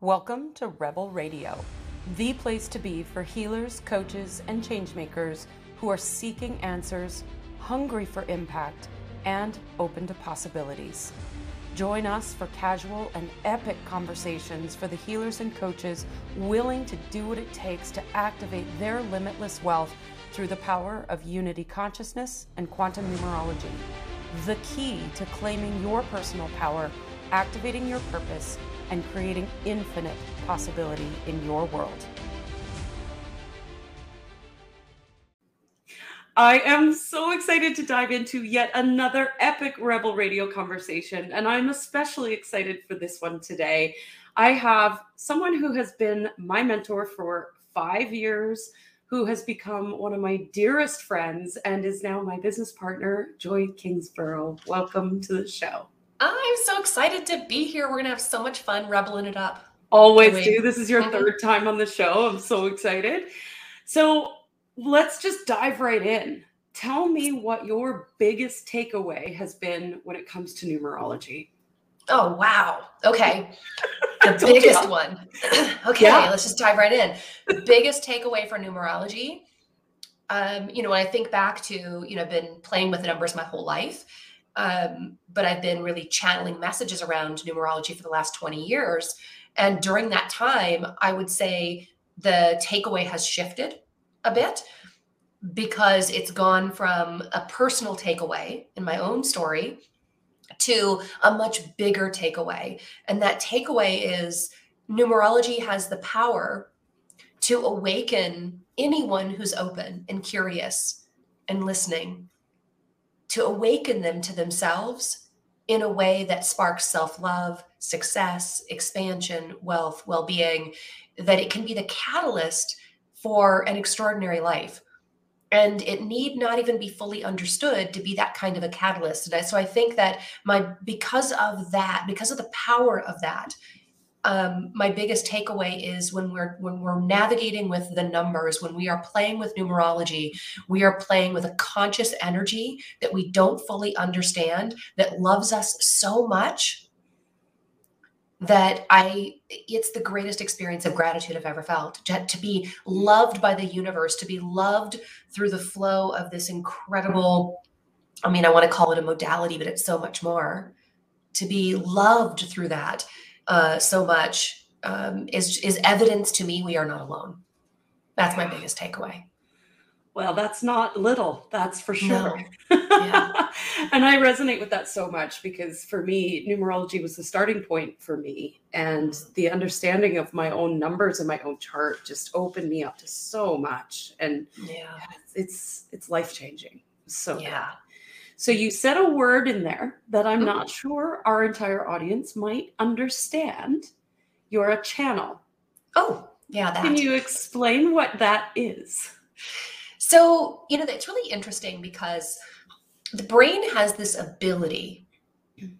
Welcome to Rebel Radio, the place to be for healers, coaches, and changemakers who are seeking answers, hungry for impact, and open to possibilities. Join us for casual and epic conversations for the healers and coaches willing to do what it takes to activate their limitless wealth through the power of unity consciousness and quantum numerology. The key to claiming your personal power, activating your purpose, and creating infinite possibility in your world. I am so excited to dive into yet another epic Rebel Radio conversation, and I'm especially excited for this one today. I have someone who has been my mentor for five years, who has become one of my dearest friends, and is now my business partner, Joy Kingsborough. Welcome to the show. I'm so excited to be here. We're going to have so much fun rebeling it up. Always do. This is your third time on the show. I'm so excited. So let's just dive right in. Tell me what your biggest takeaway has been when it comes to numerology. Oh, wow. Okay. The biggest one. okay, yeah. let's just dive right in. The biggest takeaway for numerology. Um, you know, when I think back to, you know, I've been playing with the numbers my whole life um, but I've been really channeling messages around numerology for the last 20 years. And during that time, I would say the takeaway has shifted a bit because it's gone from a personal takeaway in my own story to a much bigger takeaway. And that takeaway is numerology has the power to awaken anyone who's open and curious and listening to awaken them to themselves in a way that sparks self love, success, expansion, wealth, well being, that it can be the catalyst for an extraordinary life. And it need not even be fully understood to be that kind of a catalyst. And so I think that my, because of that, because of the power of that, um, my biggest takeaway is when we're when we're navigating with the numbers when we are playing with numerology we are playing with a conscious energy that we don't fully understand that loves us so much that i it's the greatest experience of gratitude i've ever felt. To, to be loved by the universe to be loved through the flow of this incredible i mean i want to call it a modality but it's so much more. To be loved through that uh, so much um, is is evidence to me we are not alone. That's my biggest takeaway. Well, that's not little, that's for sure. No. Yeah. and I resonate with that so much because for me, numerology was the starting point for me. And the understanding of my own numbers and my own chart just opened me up to so much. And yeah, it's it's life changing. So yeah. So you said a word in there that I'm not mm-hmm. sure our entire audience might understand. You're a channel. Oh, yeah. That. Can you explain what that is? So, you know, it's really interesting because the brain has this ability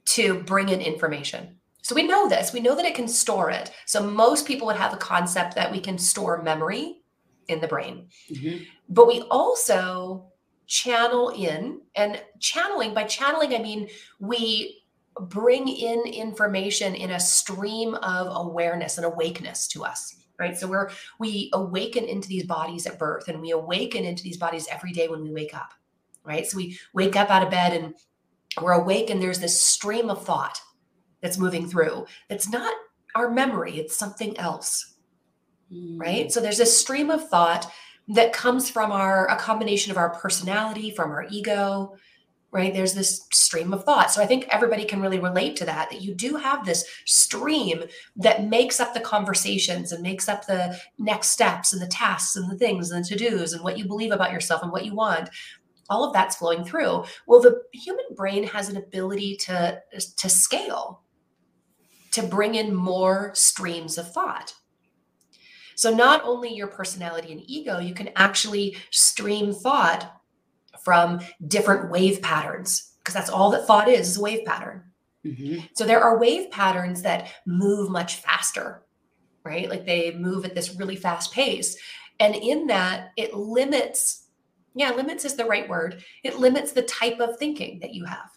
to bring in information. So we know this. We know that it can store it. So most people would have a concept that we can store memory in the brain. Mm-hmm. But we also channel in and channeling by channeling i mean we bring in information in a stream of awareness and awakeness to us right? So we're we awaken into these bodies at birth and we awaken into these bodies every day when we wake up right? So we wake up out of bed and we're awake and there's this stream of thought that's moving through it's not our memory it's something else mm. right so there's a stream of thought that comes from our a combination of our personality, from our ego, right? There's this stream of thought. So I think everybody can really relate to that, that you do have this stream that makes up the conversations and makes up the next steps and the tasks and the things and the to-dos and what you believe about yourself and what you want. All of that's flowing through. Well, the human brain has an ability to, to scale, to bring in more streams of thought. So not only your personality and ego, you can actually stream thought from different wave patterns because that's all that thought is, is a wave pattern. Mm-hmm. So there are wave patterns that move much faster, right? Like they move at this really fast pace. And in that, it limits, yeah, limits is the right word. It limits the type of thinking that you have.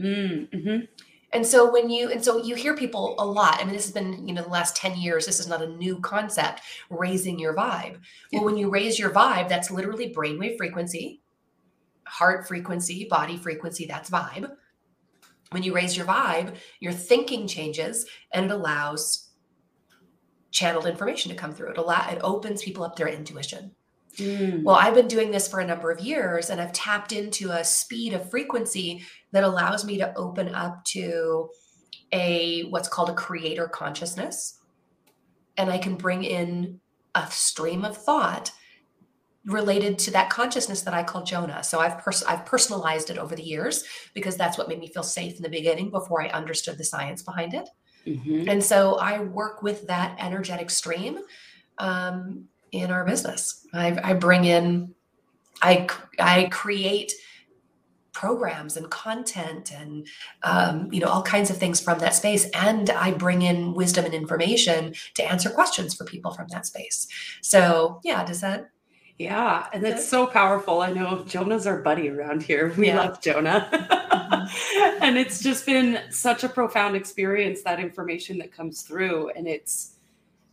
Mm-hmm. And so when you and so you hear people a lot. I mean, this has been you know the last ten years. This is not a new concept. Raising your vibe. Well, when you raise your vibe, that's literally brainwave frequency, heart frequency, body frequency. That's vibe. When you raise your vibe, your thinking changes, and it allows channeled information to come through. It allow it opens people up their intuition. Mm. Well, I've been doing this for a number of years and I've tapped into a speed of frequency that allows me to open up to a what's called a creator consciousness. And I can bring in a stream of thought related to that consciousness that I call Jonah. So I've pers- I've personalized it over the years because that's what made me feel safe in the beginning before I understood the science behind it. Mm-hmm. And so I work with that energetic stream um, in our business. I, I bring in, I I create programs and content and um, you know all kinds of things from that space and i bring in wisdom and information to answer questions for people from that space so yeah does that yeah, and it's so powerful. I know Jonah's our buddy around here. We yeah. love Jonah. mm-hmm. and it's just been such a profound experience that information that comes through and it's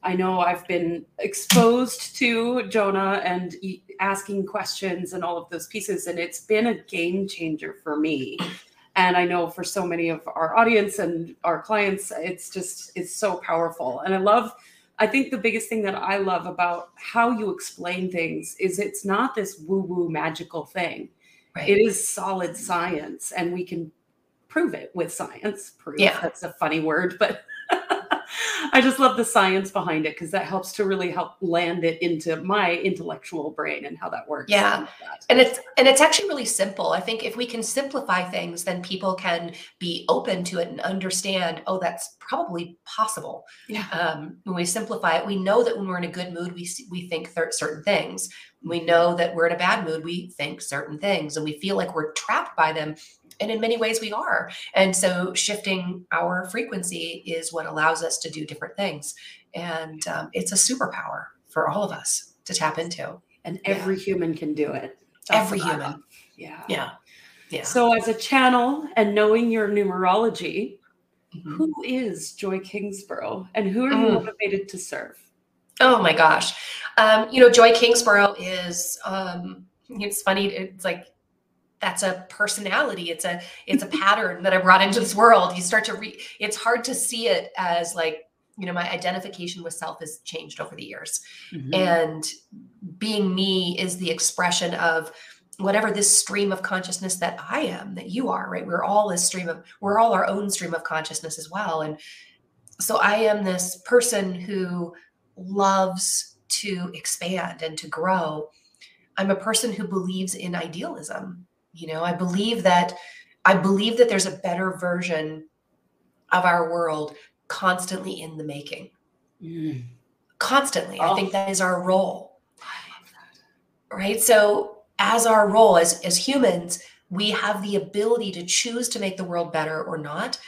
I know I've been exposed to Jonah and asking questions and all of those pieces, and it's been a game changer for me. And I know for so many of our audience and our clients, it's just it's so powerful. And I love, I think the biggest thing that I love about how you explain things is it's not this woo-woo magical thing. Right. It is solid science, and we can prove it with science. Prove yeah. that's a funny word, but I just love the science behind it because that helps to really help land it into my intellectual brain and how that works. Yeah. And it's and it's actually really simple. I think if we can simplify things, then people can be open to it and understand, oh, that's probably possible. Yeah. Um, when we simplify it, we know that when we're in a good mood, we we think th- certain things. We know that we're in a bad mood, we think certain things, and we feel like we're trapped by them. And in many ways we are. And so shifting our frequency is what allows us to do different things. And um, it's a superpower for all of us to tap into. And every yeah. human can do it. That's every human. yeah. Yeah. Yeah. So as a channel and knowing your numerology mm-hmm. who is joy kingsborough and who are you mm. motivated to serve oh my gosh. Um, you know joy kingsborough is um, it's funny it's like that's a personality. It's a it's a pattern that i brought into this world. You start to read it's hard to see it as like you know my identification with self has changed over the years. Mm-hmm. and being me is the expression of whatever this stream of consciousness that i am that you are right? We're all a stream of we're all our own stream of consciousness as well. And so i am this person who loves to expand and to grow i'm a person who believes in idealism you know, I believe that I believe that there's a better version of our world constantly in the making. Mm. Constantly. Oh. I think that is our role. Right? So as our role as as humans, we have the ability to choose to make the world better or not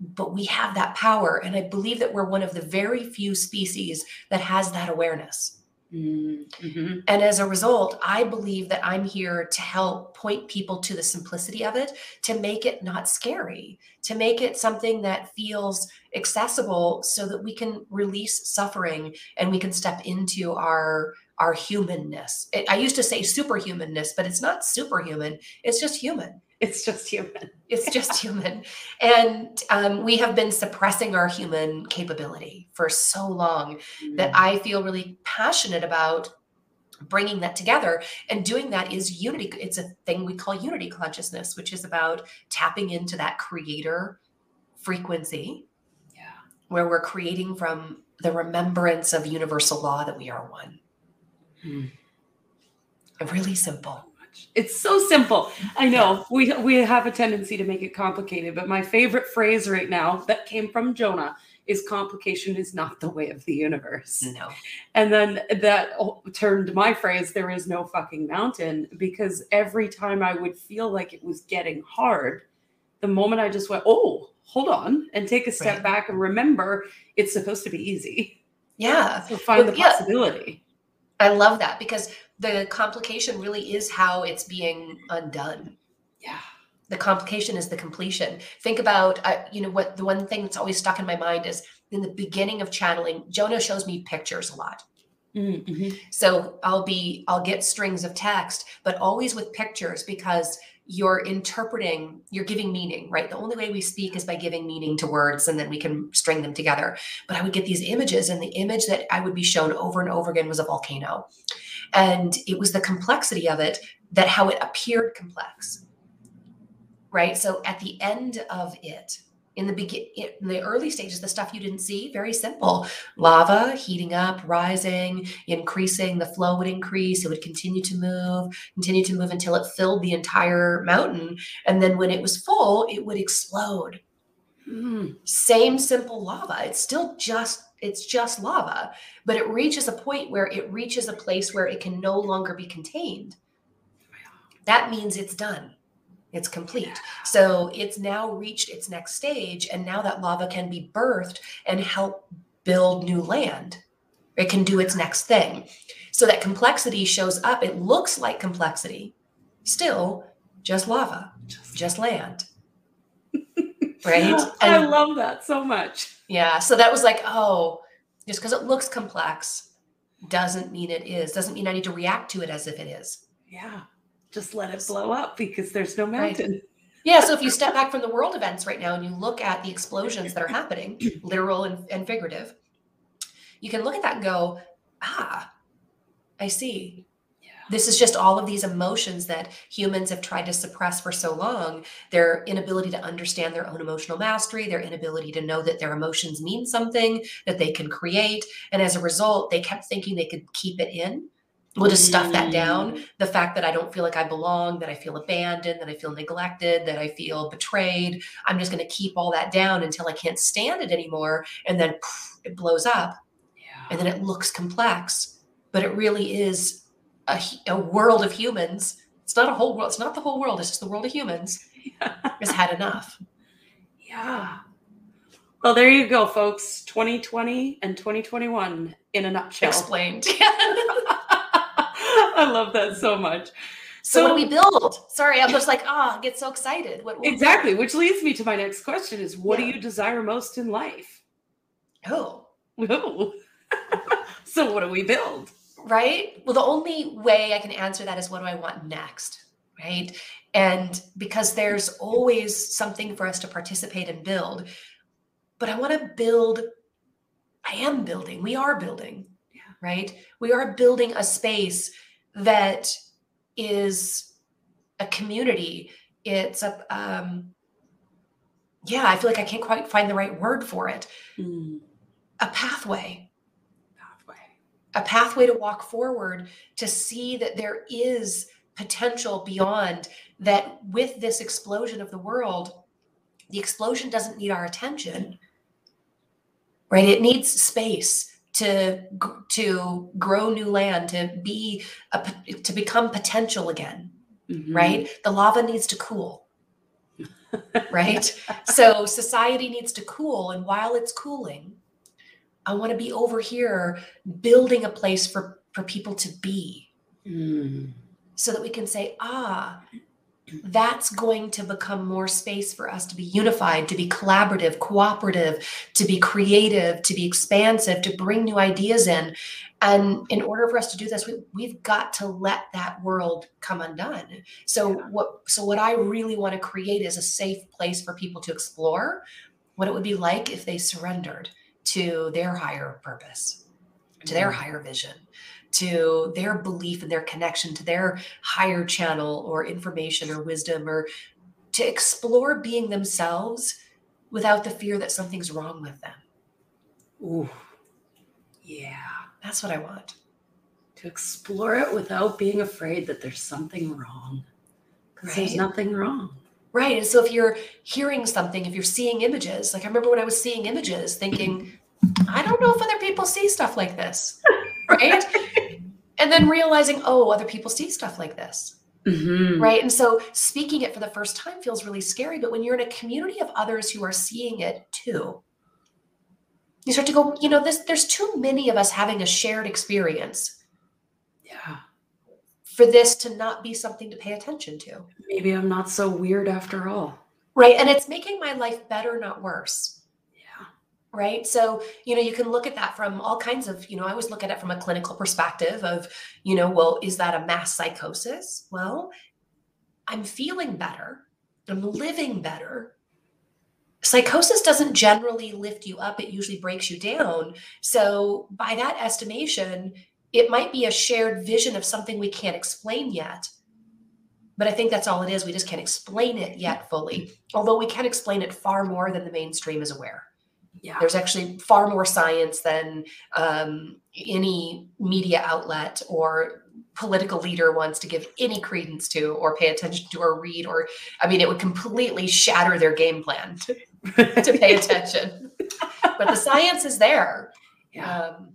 but we have that power and i believe that we're one of the very few species that has that awareness Mm-hmm. And as a result, I believe that I'm here to help point people to the simplicity of it, to make it not scary, to make it something that feels accessible so that we can release suffering and we can step into our our humanness. It, I used to say superhumanness, but it's not superhuman. It's just human. It's just human. It's just human. And um, we have been suppressing our human capability for so long mm. that I feel really passionate about bringing that together and doing that is unity it's a thing we call unity consciousness which is about tapping into that creator frequency yeah where we're creating from the remembrance of universal law that we are one mm. really simple it's so simple. I know we we have a tendency to make it complicated, but my favorite phrase right now that came from Jonah is complication is not the way of the universe. No. And then that turned my phrase there is no fucking mountain because every time I would feel like it was getting hard, the moment I just went, "Oh, hold on," and take a step right. back and remember it's supposed to be easy. Yeah. So find well, the possibility. Yeah. I love that because the complication really is how it's being undone. Yeah. The complication is the completion. Think about, uh, you know, what the one thing that's always stuck in my mind is in the beginning of channeling, Jonah shows me pictures a lot. Mm-hmm. So I'll be, I'll get strings of text, but always with pictures because you're interpreting, you're giving meaning, right? The only way we speak is by giving meaning to words and then we can string them together. But I would get these images, and the image that I would be shown over and over again was a volcano. And it was the complexity of it that how it appeared complex, right? So at the end of it, in the begin in the early stages the stuff you didn't see very simple lava heating up rising increasing the flow would increase it would continue to move continue to move until it filled the entire mountain and then when it was full it would explode Mm. same simple lava it's still just it's just lava but it reaches a point where it reaches a place where it can no longer be contained. That means it's done. It's complete. So it's now reached its next stage and now that lava can be birthed and help build new land. It can do its next thing. So that complexity shows up. It looks like complexity. Still just lava just land. Right? I love that so much. Yeah. So that was like, oh, just because it looks complex doesn't mean it is. Doesn't mean I need to react to it as if it is. Yeah. Just let it blow up because there's no Right. mountain. Yeah. So if you step back from the world events right now and you look at the explosions that are happening, literal and, and figurative, you can look at that and go, ah, I see. This is just all of these emotions that humans have tried to suppress for so long. Their inability to understand their own emotional mastery, their inability to know that their emotions mean something that they can create. And as a result, they kept thinking they could keep it in. We'll just stuff that down. Mm. The fact that I don't feel like I belong, that I feel abandoned, that I feel neglected, that I feel betrayed. I'm just going to keep all that down until I can't stand it anymore. And then it blows up Yeah. and then it looks complex, but it really is a, a world of humans. It's not a whole world. It's not the whole world. It's just the world of humans has had enough. Yeah. Well, there you go, folks. 2020 and 2021 in a nutshell. Explained. I love that so much. so, what do we build? Sorry, I'm just like, ah, get so excited. What what- Exactly, which leads me to my next question is what Yeah. do you desire most in life? Oh, Ooh. so what do we build? Right? Well, the only way I can answer that is what do I want next, right? And because there's always something for us to participate and build, but I want to build, I am building, we are building, Yeah. right? We are building a space that is a community. It's a, um, yeah, I feel like I can't quite find the right word for it. Hmm, A pathway. A pathway to walk forward to see that there is potential beyond that with this explosion of the world the explosion doesn't need our attention right? It needs space to to grow new land to be a, to become potential again Mhm. right? The lava needs to cool right? So society needs to cool and while it's cooling i want to be over here building a place for for people to be Hmm. so that we can say ah that's going to become more space for us to be unified to be collaborative cooperative to be creative to be expansive to bring new ideas in and in order for us to do this we, we've got to let that world come undone so Yeah. what so what i really want to create is a safe place for people to explore what it would be like if they surrendered to their higher purpose to their Mhm. higher vision to their belief and their connection to their higher channel or information or wisdom or to explore being themselves without the fear that something's wrong with them Ooh. Yeah. that's what i want To explore it without being afraid that there's something wrong. Because there's nothing wrong. Right and so if you're hearing something if you're seeing images like i remember when i was seeing images thinking i don't know if other people see stuff like this right and then realizing oh other people see stuff like this Mhm. right and so speaking it for the first time feels really scary but when you're in a community of others who are seeing it too you start to go you know this there's too many of us having a shared experience Yeah. For this to not be something to pay attention to. Maybe I'm not so weird after all. Right. And it's making my life better, not worse. Yeah. Right. So, you know, you can look at that from all kinds of, you know, I always look at it from a clinical perspective of, you know, well, is that a mass psychosis? Well, I'm feeling better. I'm living better. Psychosis doesn't generally lift you up, it usually breaks you down. So, by that estimation, it might be a shared vision of something we can't explain yet. But I think that's all it is. We just can't explain it yet fully, although we can explain it far more than the mainstream is aware. Yeah. There's actually far more science than um, any media outlet or political leader wants to give any credence to or pay attention to or read or i mean it would completely shatter their game plan to, to pay attention but the science is there yeah. Um,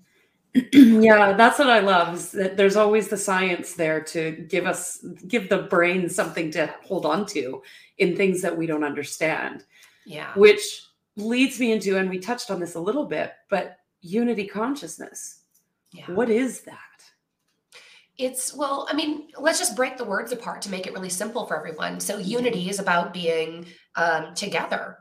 yeah that's what i love is that there's always the science there to give us give the brain something to hold on to in things that we don't understand. Yeah. Which leads me into and we touched on this a little bit but unity consciousness. Yeah. what is that? It's well i mean let's just break the words apart to make it really simple for everyone. So unity is about being um, together.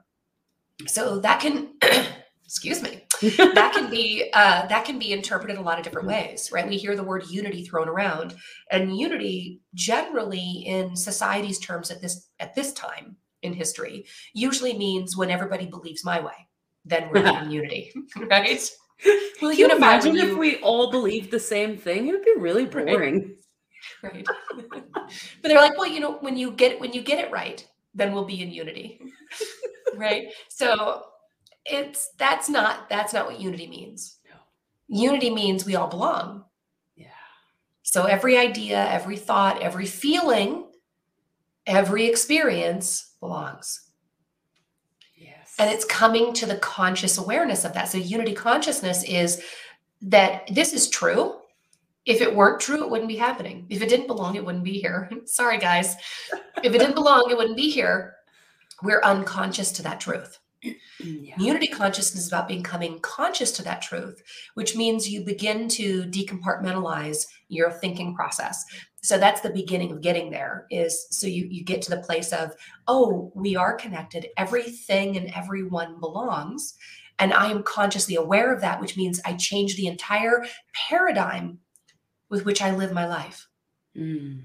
So that can excuse me that can be uh, that can be interpreted a lot of different ways right we hear the word unity thrown around and unity generally in society's terms at this at this time in history usually means when everybody believes my way then we're in unity right Will you imagine you... if we all believed the same thing? It would be really boring. Right. right. but they're like, well, you know, when you get when you get it right, then we'll be in unity. right. So it's that's not that's not what unity means. No. Unity means we all belong. Yeah. So every idea, every thought, every feeling, every experience belongs. Yes. And it's coming to the conscious awareness of that. So unity consciousness is that this is true. If it weren't true, it wouldn't be happening. If it didn't belong, it wouldn't be here. Sorry, guys. If it didn't belong, it wouldn't be here. We're unconscious to that truth. Yeah. Unity consciousness is about becoming conscious to that truth, which means you begin to decompartmentalize your thinking process. So that's the beginning of getting there is so you you get to the place of, oh, we are connected. Everything and everyone belongs. And I am consciously aware of that, which means I change the entire paradigm with which I live my life. Mm.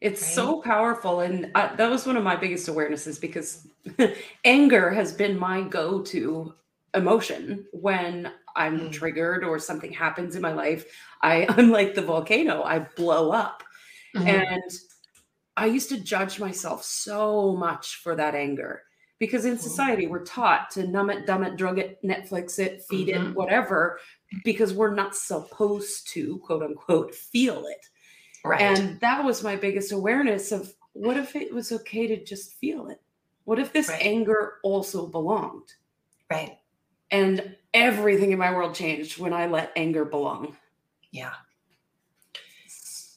It's right? so powerful. And I, that was one of my biggest awarenesses because anger has been my go to emotion when I'm mm. triggered or something happens in my life. I, I'm like the volcano, I blow up. Mm-hmm. And I used to judge myself so much for that anger because in mm-hmm. society we're taught to numb it, dumb it, drug it, Netflix it, feed mm-hmm. it, whatever, because we're not supposed to, quote unquote, feel it. Right. And that was my biggest awareness of what if it was okay to just feel it? What if this right. anger also belonged? Right. And everything in my world changed when I let anger belong. Yeah.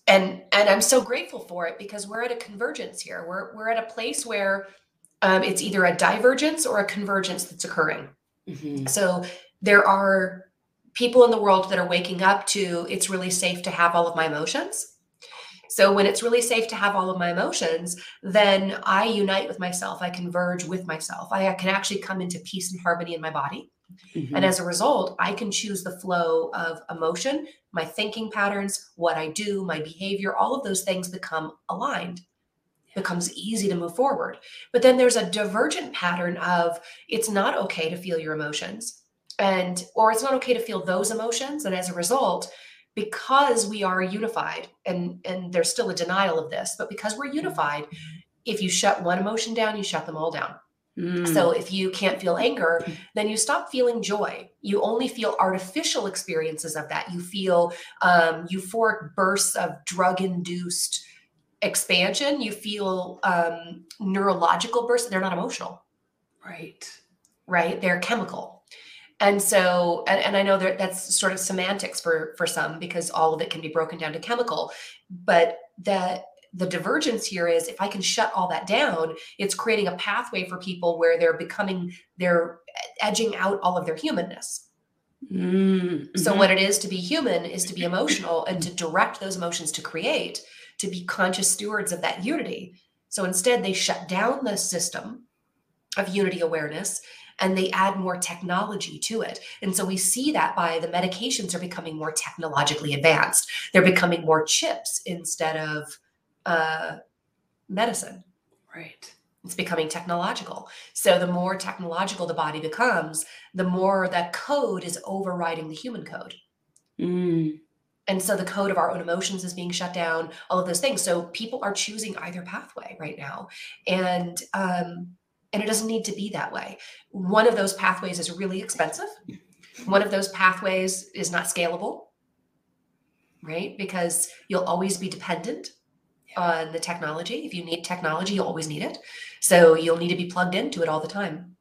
And and I'm so grateful for it because we're at a convergence here. We're we're at a place where um, it's either a divergence or a convergence that's occurring. Mm-hmm. So there are people in the world that are waking up to it's really safe to have all of my emotions so when it's really safe to have all of my emotions, then I unite with myself. I converge with myself. I can actually come into peace and harmony in my body. Mm-hmm. And as a result, I can choose the flow of emotion, my thinking patterns, what I do, my behavior, all of those things become aligned. It becomes easy to move forward. But then there's a divergent pattern of it's not okay to feel your emotions and or it's not okay to feel those emotions and as a result because we are unified and and there's still a denial of this but because we're unified if you shut one emotion down you shut them all down. Mm. so if you can't feel anger then you stop feeling joy. You only feel artificial experiences of that. You feel um, euphoric bursts of drug induced expansion. You feel um, neurological bursts. They're not emotional. Right. Right? They're chemical and so and, and i know that that's sort of semantics for for some because all of it can be broken down to chemical but that the divergence here is if i can shut all that down it's creating a pathway for people where they're becoming they're edging out all of their humanness Mm-hmm. So, what it is to be human is to be emotional and to direct those emotions to create, to be conscious stewards of that unity. So, instead, they shut down the system of unity awareness and they add more technology to it. And so we see that by the medications are becoming more technologically advanced. They're becoming more chips instead of uh, medicine. Right. It's becoming technological. So the more technological the body becomes, the more that code is overriding the human code. Mm. And so the code of our own emotions is being shut down, all of those things. So people are choosing either pathway right now. And um, and it doesn't need to be that way. One of those pathways is really expensive. One of those pathways is not scalable, right? Because you'll always be dependent on the technology. If you need technology, you'll always need it. So you'll need to be plugged into it all the time.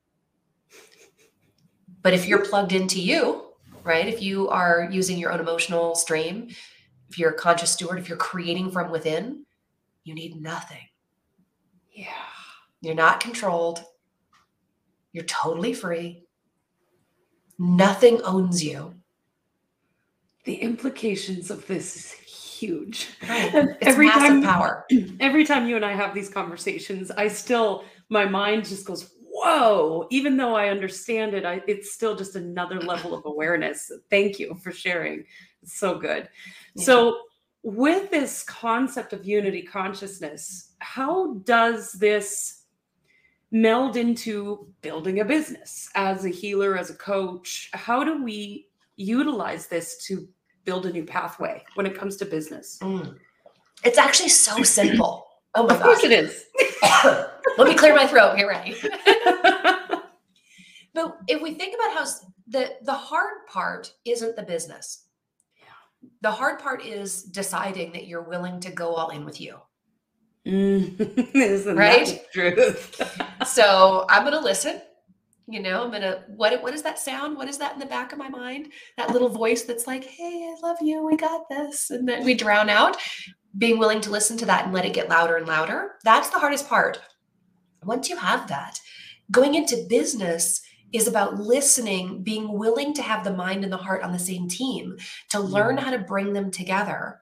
But if you're plugged into you, right? If you are using your own emotional stream, if you're a conscious steward, if you're creating from within, you need nothing. Yeah. You're not controlled. You're totally free. Nothing owns you. The implications of this is huge. Right. It's every massive time, power. Every time you and I have these conversations, I still my mind just goes, whoa, even though I understand it, I, it's still just another level of awareness. Thank you for sharing. It's so good. Yeah. So, with this concept of unity consciousness, how does this meld into building a business as a healer, as a coach? How do we utilize this to build a new pathway when it comes to business? Mm. It's actually so simple. Oh my of gosh. it is. Let me clear my throat. Get ready. but if we think about how the the hard part isn't the business. Yeah. The hard part is deciding that you're willing to go all in with you. Mm, isn't right? truth? so I'm gonna listen. You know, I'm gonna what what is that sound? What is that in the back of my mind? That little voice that's like, hey, I love you, we got this. And then we drown out. Being willing to listen to that and let it get louder and louder. That's the hardest part. Once you have that, going into business is about listening, being willing to have the mind and the heart on the same team, to learn how to bring them together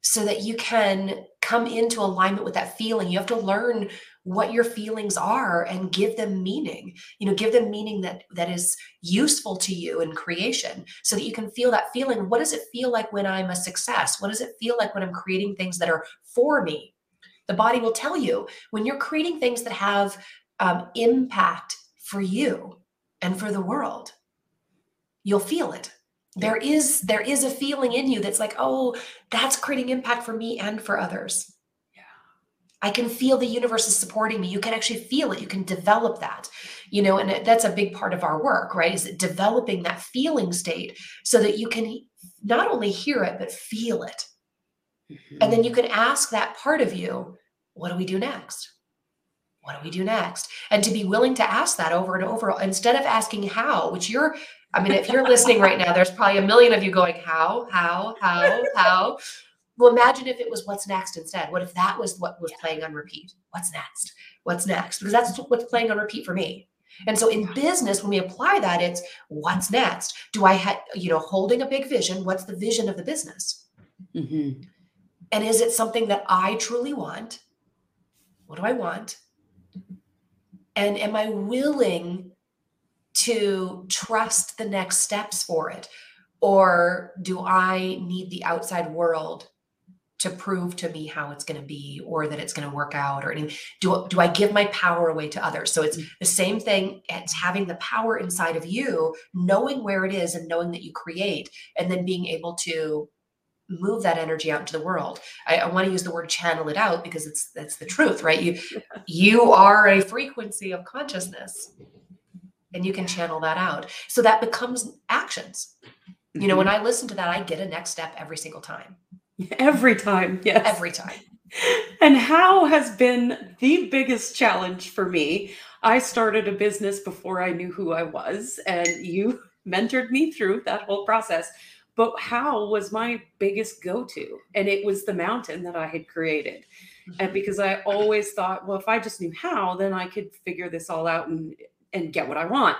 so that you can come into alignment with that feeling. You have to learn what your feelings are and give them meaning. You know, give them meaning that that is useful to you in creation so that you can feel that feeling. What does it feel like when I'm a success? What does it feel like when I'm creating things that are for me? The body will tell you when you're creating things that have um, impact for you and for the world, you'll feel it there is there is a feeling in you that's like oh that's creating impact for me and for others. Yeah. I can feel the universe is supporting me. You can actually feel it. You can develop that you know and that's a big part of our work right is developing that feeling state so that you can not only hear it but feel it. Mm-hmm. and then you can ask that part of you what do we do next? What do we do next? And to be willing to ask that over and over instead of asking how which you're I mean, if you're listening right now, there's probably a million of you going, How, how, how, how? Well, imagine if it was what's next instead. What if that was what was playing on repeat? What's next? What's next? Because that's what's playing on repeat for me. And so in business, when we apply that, it's what's next? Do I have, you know, holding a big vision? What's the vision of the business? Mm-hmm. And is it something that I truly want? What do I want? And am I willing to trust the next steps for it? Or do I need the outside world to prove to me how it's going to be or that it's going to work out or anything? Do, do I give my power away to others? So it's mm. the same thing It's having the power inside of you, knowing where it is and knowing that you create, and then being able to move that energy out into the world. I, I want to use the word channel it out because it's that's the truth, right? You you are a frequency of consciousness and you can channel that out. So that becomes actions. You know, when mm-hmm. I listen to that, I get a next step every single time. Every time, yes. Every time. And how has been the biggest challenge for me? I started a business before I knew who I was, and you mentored me through that whole process. But how was my biggest go to? And it was the mountain that I had created. And mm-hmm. because I always thought, well, if I just knew how, then I could figure this all out and and get what I want.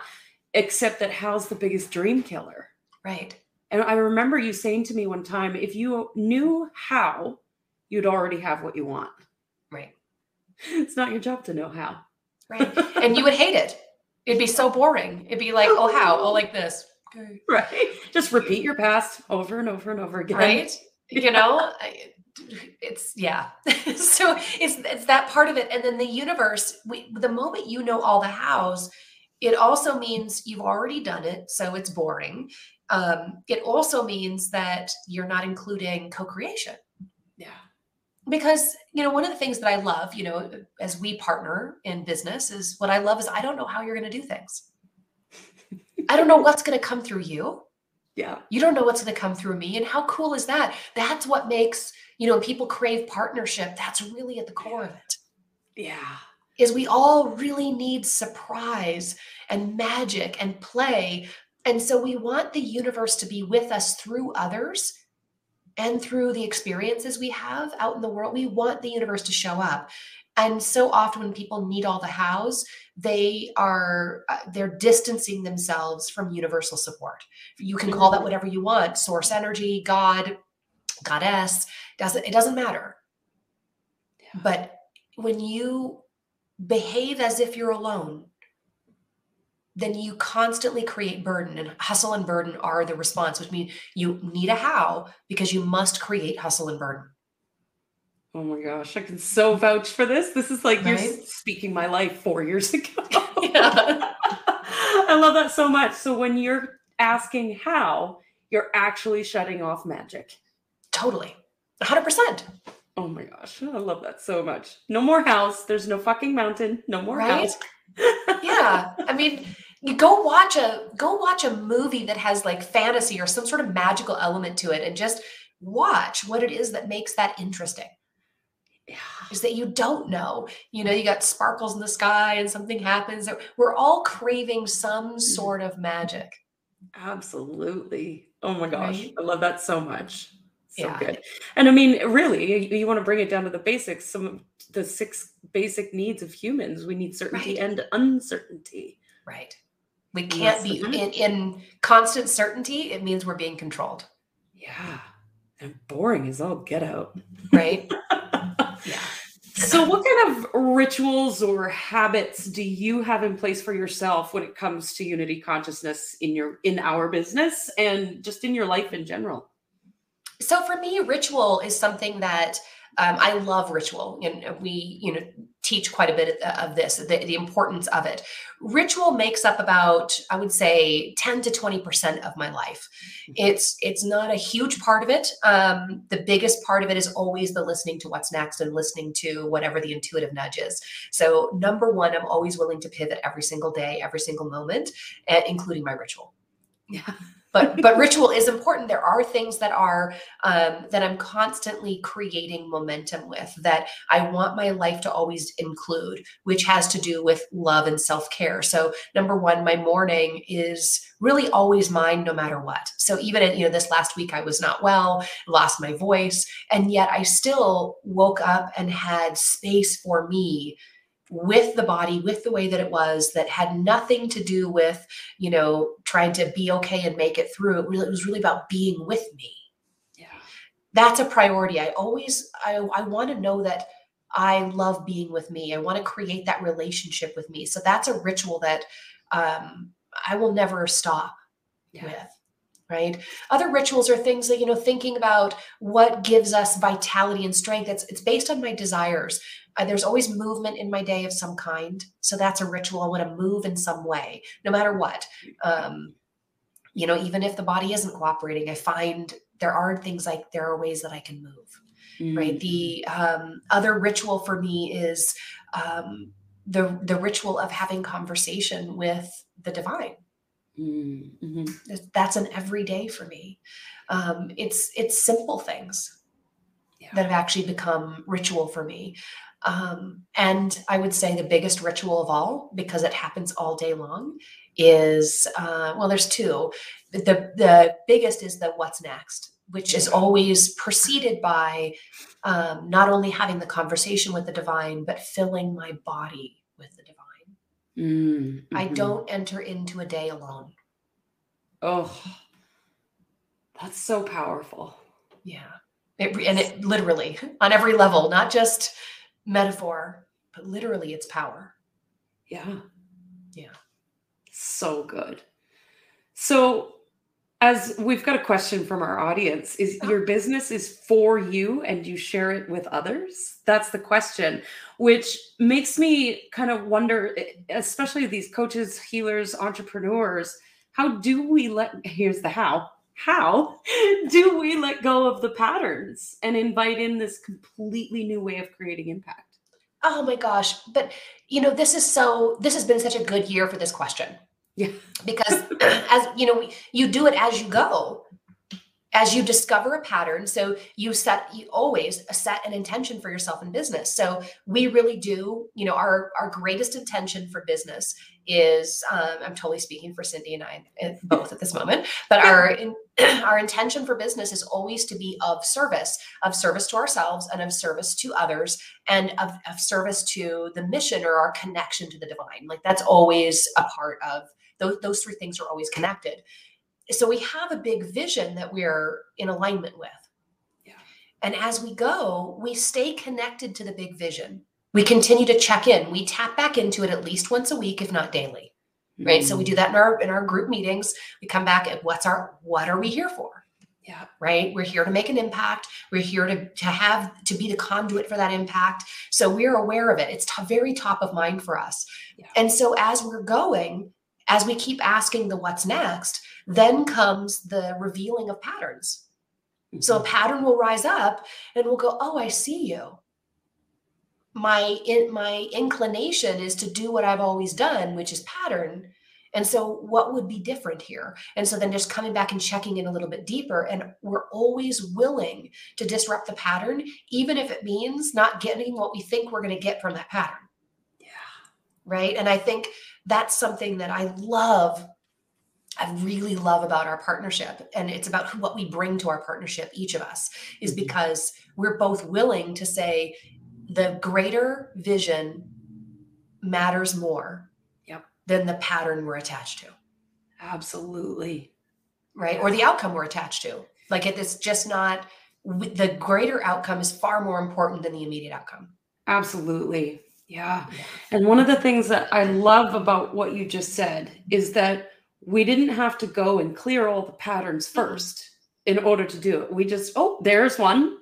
Except that how's the biggest dream killer? Right. And I remember you saying to me one time, if you knew how, you'd already have what you want. Right. It's not your job to know how. Right. and you would hate it. It'd be so boring. It'd be like, oh, how? Oh, like this. Right. Just repeat your past over and over and over again. Right. You know, it's yeah. so it's it's that part of it. And then the universe, we, the moment you know all the hows, it also means you've already done it. So it's boring. Um, it also means that you're not including co-creation. Yeah. Because, you know, one of the things that I love, you know, as we partner in business is what I love is I don't know how you're going to do things. I don't know what's going to come through you. Yeah. You don't know what's going to come through me. And how cool is that? That's what makes, you know, people crave partnership. That's really at the core of it. Yeah. Is we all really need surprise and magic and play. And so we want the universe to be with us through others and through the experiences we have out in the world. We want the universe to show up. And so often when people need all the hows, they are uh, they're distancing themselves from universal support. You can call that mm-hmm. whatever you want, source energy, God, goddess, doesn't it doesn't matter. Yeah. But when you behave as if you're alone, then you constantly create burden and hustle and burden are the response, which means you need a how because you must create hustle and burden. Oh my gosh, I can so vouch for this. This is like right? you're speaking my life four years ago. yeah. I love that so much. So when you're asking how, you're actually shutting off magic. Totally. 100%. Oh my gosh, I love that so much. No more house. There's no fucking mountain. No more right? house. yeah. I mean, you go watch a go watch a movie that has like fantasy or some sort of magical element to it and just watch what it is that makes that interesting yeah. is that you don't know. You know, you got sparkles in the sky and something happens. We're all craving some mm. sort of magic. Absolutely. Oh my gosh. Right? I love that so much. So yeah. good. And I mean, really, you, you, want to bring it down to the basics. Some of the six basic needs of humans. We need certainty right. and uncertainty. Right. We can't be in, in constant certainty. It means we're being controlled. Yeah. And boring is all get out. Right. Yeah. So, what kind of rituals or habits do you have in place for yourself when it comes to unity consciousness in your in our business and just in your life in general? So, for me, ritual is something that um, I love ritual, and we, you know, teach quite a bit of this, the, the, importance of it. Ritual makes up about, I would say, 10 to 20% of my life. Mm-hmm. It's it's not a huge part of it. Um, the biggest part of it is always the listening to what's next and listening to whatever the intuitive nudge is. So number one, I'm always willing to pivot every single day, every single moment, including my ritual. Yeah but but ritual is important. There are things that are um, that i'm constantly creating momentum with that i want my life to always include which has to do with love and self-care. So number one my morning is really always mine no matter what. So even in, you know this last week i was not well lost my voice and yet i still woke up and had space for me with the body with the way that it was that had nothing to do with you know trying to be okay and make it through. It really it was really about being with me. Yeah. That's a priority. I always i, I want to know that i love being with me. I want to create that relationship with me. So that's a ritual that um, i will never stop yeah. with right? Other rituals are things that you know thinking about what gives us vitality and strength. It's it's based on my desires uh, there's always movement in my day of some kind. So that's a ritual. I want to move in some way, no matter what. Um, you know, even if the body isn't cooperating, I find there are things like there are ways that I can move. Mm-hmm. Right. The um, other ritual for me is um, the the ritual of having conversation with the divine. Mm-hmm. That's an everyday for me. Um, it's it's simple things yeah. that have actually become ritual for me. Um, and I would say the biggest ritual of all, because it happens all day long, is uh, well, there's two. The the biggest is the what's next, which is always preceded by um, not only having the conversation with the divine, but filling my body with the divine. Mm-hmm. I don't enter into a day alone. Oh, That's so powerful. Yeah. It, and it literally on every level, not just metaphor, but literally it's power. Yeah. Yeah. So good. So as we've got a question from our audience is Oh. your business is for you and you share it with others that's the question which makes me kind of wonder especially these coaches healers entrepreneurs how do we let here's the how how do we let go of the patterns and invite in this completely new way of creating impact Oh my gosh. But you know, this is so this has been such a good year for this question. Yeah. Because as you know, we- you do it as you go. As you discover a pattern, so you set you always set an intention for yourself in business. So we really do, you know, our our greatest intention for business is um, I'm totally speaking for Cindy and I uh, both at this moment, but our in, our intention for business is always to be of service, of service to ourselves and of service to others and of, of service to the mission or our connection to the divine. Like that's always a part of those, those three things are always connected. So we have a big vision that we're in alignment with. Yeah. And as we go, we stay connected to the big vision. We continue to check in. We tap back into it at least once a week, if not daily. Right. So we do hmm. that in our in our group meetings. We come back at what's our what are we here for? yeah right we're here to make an impact we're here to, to have to be the conduit for that impact so we're aware of it it's t- very top of mind for us Yeah. and so as we're going as we keep asking the what's next then comes the revealing of patterns so a mm-hmm. pattern will rise up and we'll go oh i see you my in, my inclination is to do what i've always done which is pattern. And so what would be different here? And so then just coming back and checking in a little bit deeper and we're always willing to disrupt the pattern even if it means not getting what we think we're going to get from that pattern. Yeah. Right? And i think that's something that i love i really love about our partnership and it's about what we bring to our partnership each of us is Mhm. because we're both willing to say the greater vision matters more Yep. than the pattern we're attached to absolutely right or the outcome we're attached to like it is just not the greater outcome is far more important than the immediate outcome Absolutely. Yeah. And one of the things that I love about what you just said is that we didn't have to go and clear all the patterns mm-hmm. first in order to do it. We just, oh, there's one.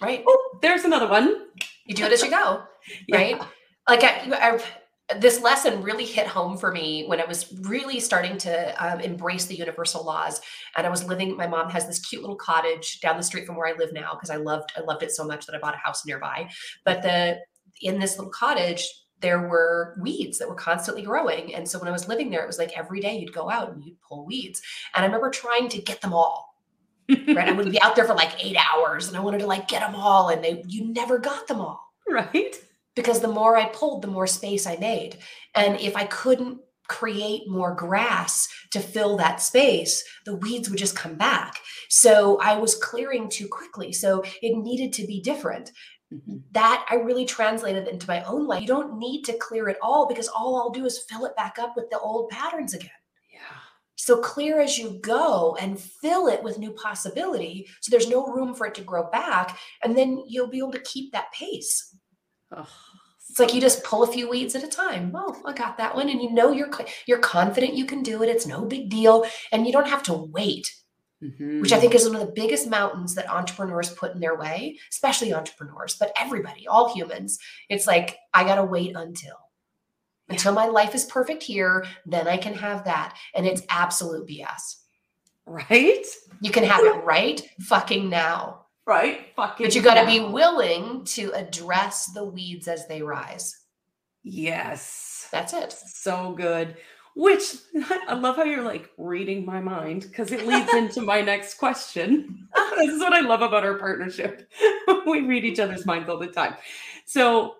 right Oh, there's another one. You do it as you go Yeah. right? Like I, I this lesson really hit home for me when i was really starting to um, embrace the universal laws. And i was living my mom has this cute little cottage down the street from where i live now because i loved i loved it so much that i bought a house nearby. But the in this little cottage there were weeds that were constantly growing. And so when i was living there it was like every day you'd go out and you'd pull weeds. And i remember trying to get them all right i would be out there for like eight hours and i wanted to like get them all and they you never got them all right. because the more I pulled, the more space I made. And if I couldn't create more grass to fill that space, the weeds would just come back. So I was clearing too quickly. So it needed to be different. Mhm. That I really translated into my own life. You don't need to clear it all because all I'll do is fill it back up with the old patterns again. So clear as you go and fill it with new possibility. So there's no room for it to grow back. And then you'll be able to keep that pace. Oh, It's like you just pull a few weeds at a time. Oh, I got that one, and you know you're you're confident you can do it. It's no big deal, and you don't have to wait, mm-hmm. which I think is one of the biggest mountains that entrepreneurs put in their way, especially entrepreneurs, but everybody, all humans. It's like I gotta wait until until my life is perfect here, then I can have that, and it's absolute BS. right. You can have it right fucking now, Right. Fucking. but you got to be willing to address the weeds as they rise. Yes. That's it. So good. Which I love how you're like reading my mind because it leads into my next question. this is what I love about our partnership. we read each other's minds all the time. So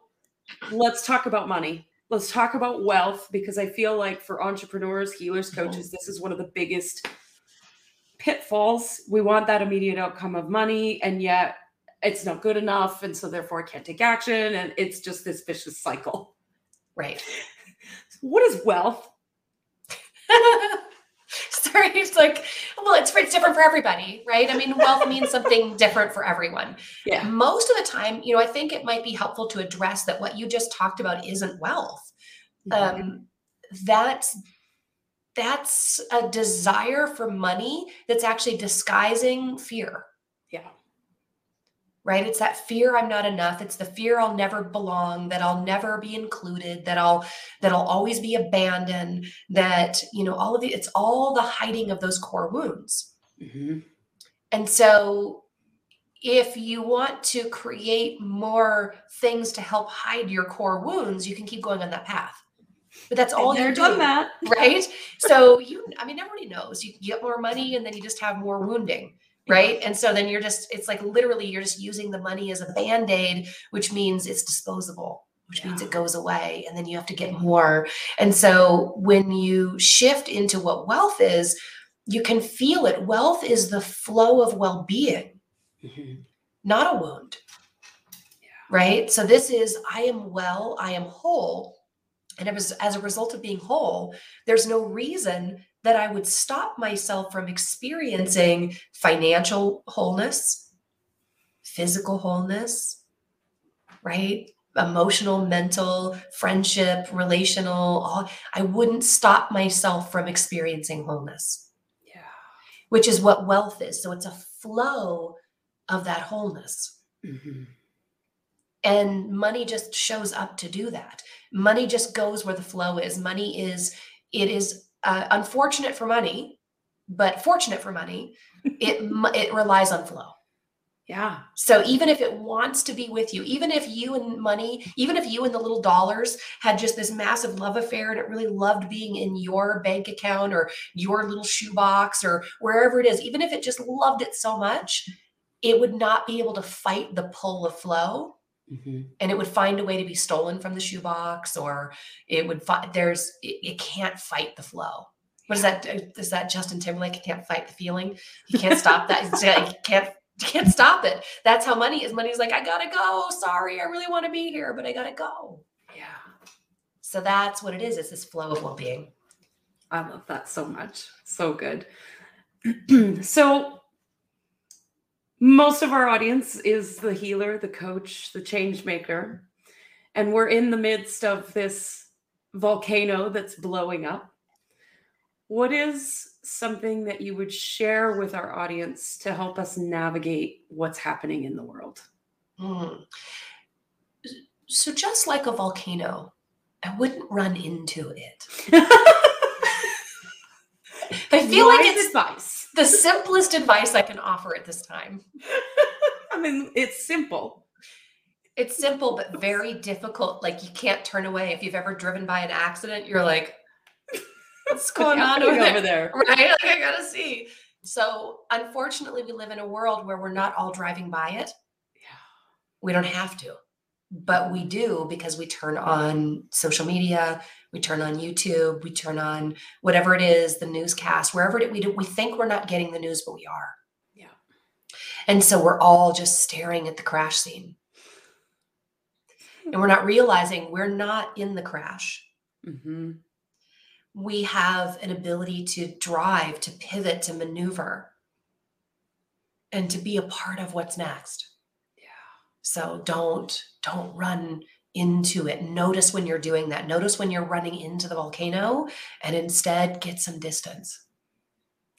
let's talk about money. Let's talk about wealth because I feel like for entrepreneurs, healers, mm-hmm. coaches, this is one of the biggest pitfalls. We want that immediate outcome of money, and yet it's not good enough. And so therefore I can't take action. And it's just this vicious cycle. Right. What is wealth? right? It's like, well, it's it's different for everybody, right? I mean, wealth means something different for everyone. Yeah. Most of the time, you know, I think it might be helpful to address that what you just talked about isn't wealth. Mhm. Um, that's that's a desire for money that's actually disguising fear yeah. Right? It's that fear i'm not enough. It's the fear i'll never belong that i'll never be included that i'll that i'll always be abandoned that you know all of the it's all the hiding of those core wounds. Mhm. and so if you want to create more things to help hide your core wounds you can keep going on that path. But that's all you're doing that. right? So you i mean everybody knows you get more money and then you just have more wounding right? And so then you're just it's like literally you're just using the money as a band-aid which means it's disposable which means it goes away and then you have to get more. And so when you shift into what wealth is you can feel it. Wealth is the flow of well-being Mhm. not a wound. Right? So this is i am well i am whole. And it was as a result of being whole there's no reason that i would stop myself from experiencing financial wholeness physical wholeness right? Emotional mental friendship relational all, i wouldn't stop myself from experiencing wholeness. Yeah. which is what wealth is. So it's a flow of that wholeness. Mhm. and money just shows up to do that. Money just goes where the flow is. Money is it is uh, unfortunate for money but fortunate for money it it relies on flow Yeah. so even if it wants to be with you even if you and money even if you and the little dollars had just this massive love affair and it really loved being in your bank account or your little shoebox or wherever it is even if it just loved it so much it would not be able to fight the pull of flow Mhm. and it would find a way to be stolen from the shoebox or it would find there's it, it can't fight the flow. What is that uh, is that justin timberlake can't fight the feeling you can't stop that. You can't you can't stop it. That's how money is. Money's like i gotta go. Sorry i really want to be here but i gotta go. Yeah. so that's what it is. It's this flow of well-being. I love that so much. So good. so, most of our audience is the healer, the coach, the change maker. And we're in the midst of this volcano that's blowing up. What is something that you would share with our audience to help us navigate what's happening in the world? Hmm. so just like a volcano i wouldn't run into it i feel like it's advice. The simplest advice I can offer at this time. I mean, it's simple. It's simple but very difficult. Like you can't turn away. If you've ever driven by an accident, you're like, "What's going on over there?" there? Right? Like I gotta see. So unfortunately, we live in a world where we're not all driving by it. Yeah. We don't have to, but we do because we turn on social media, we turn on YouTube, we turn on whatever it is, the newscast, wherever it, we do. We think we're not getting the news, but we are. Yeah. And so we're all just staring at the crash scene. And we're not realizing we're not in the crash. hmm We have an ability to drive, to pivot, to maneuver, and to be a part of what's next. Yeah. So don't don't run into it. Notice when you're doing that. Notice when you're running into the volcano and instead get some distance.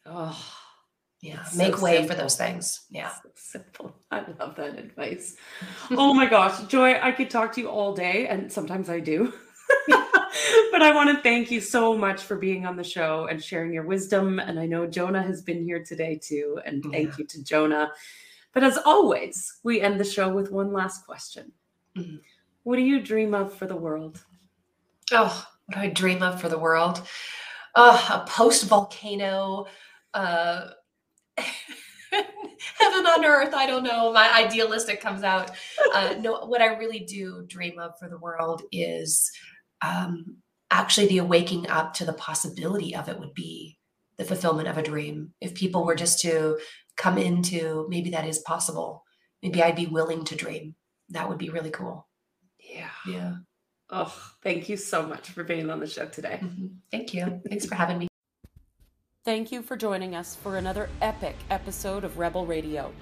Oh, Yeah. It's so Make way for those things. Yeah. so simple. I love that advice. oh my gosh, Joy, I could talk to you all day, and sometimes I do. but I want to thank you so much for being on the show and sharing your wisdom. And I know Jonah has been here today too. And thank Yeah. you to Jonah. But as always, we end the show with one last question. Mhm. What do you dream of for the world? Oh, what do I dream of for the world? Oh, a post volcano, uh, heaven on earth. I don't know. My idealistic comes out. Uh, no, what I really do dream of for the world is um, actually the waking up to the possibility of it would be the fulfillment of a dream. If people were just to come into maybe that is possible, maybe I'd be willing to dream. That would be really cool. Yeah. Yeah. Oh, thank you so much for being on the show today. Mhm. Thank you. Thanks for having me. Thank you for joining us for another epic episode of Rebel Radio.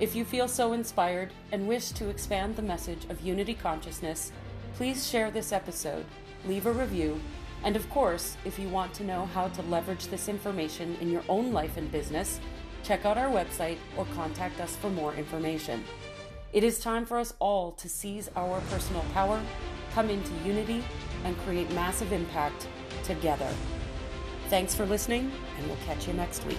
If you feel so inspired and wish to expand the message of unity consciousness, please share this episode, leave a review, and of course, if you want to know how to leverage this information in your own life and business, check out our website or contact us for more information. It is time for us all to seize our personal power, come into unity, and create massive impact together. Thanks for listening, and we'll catch you next week.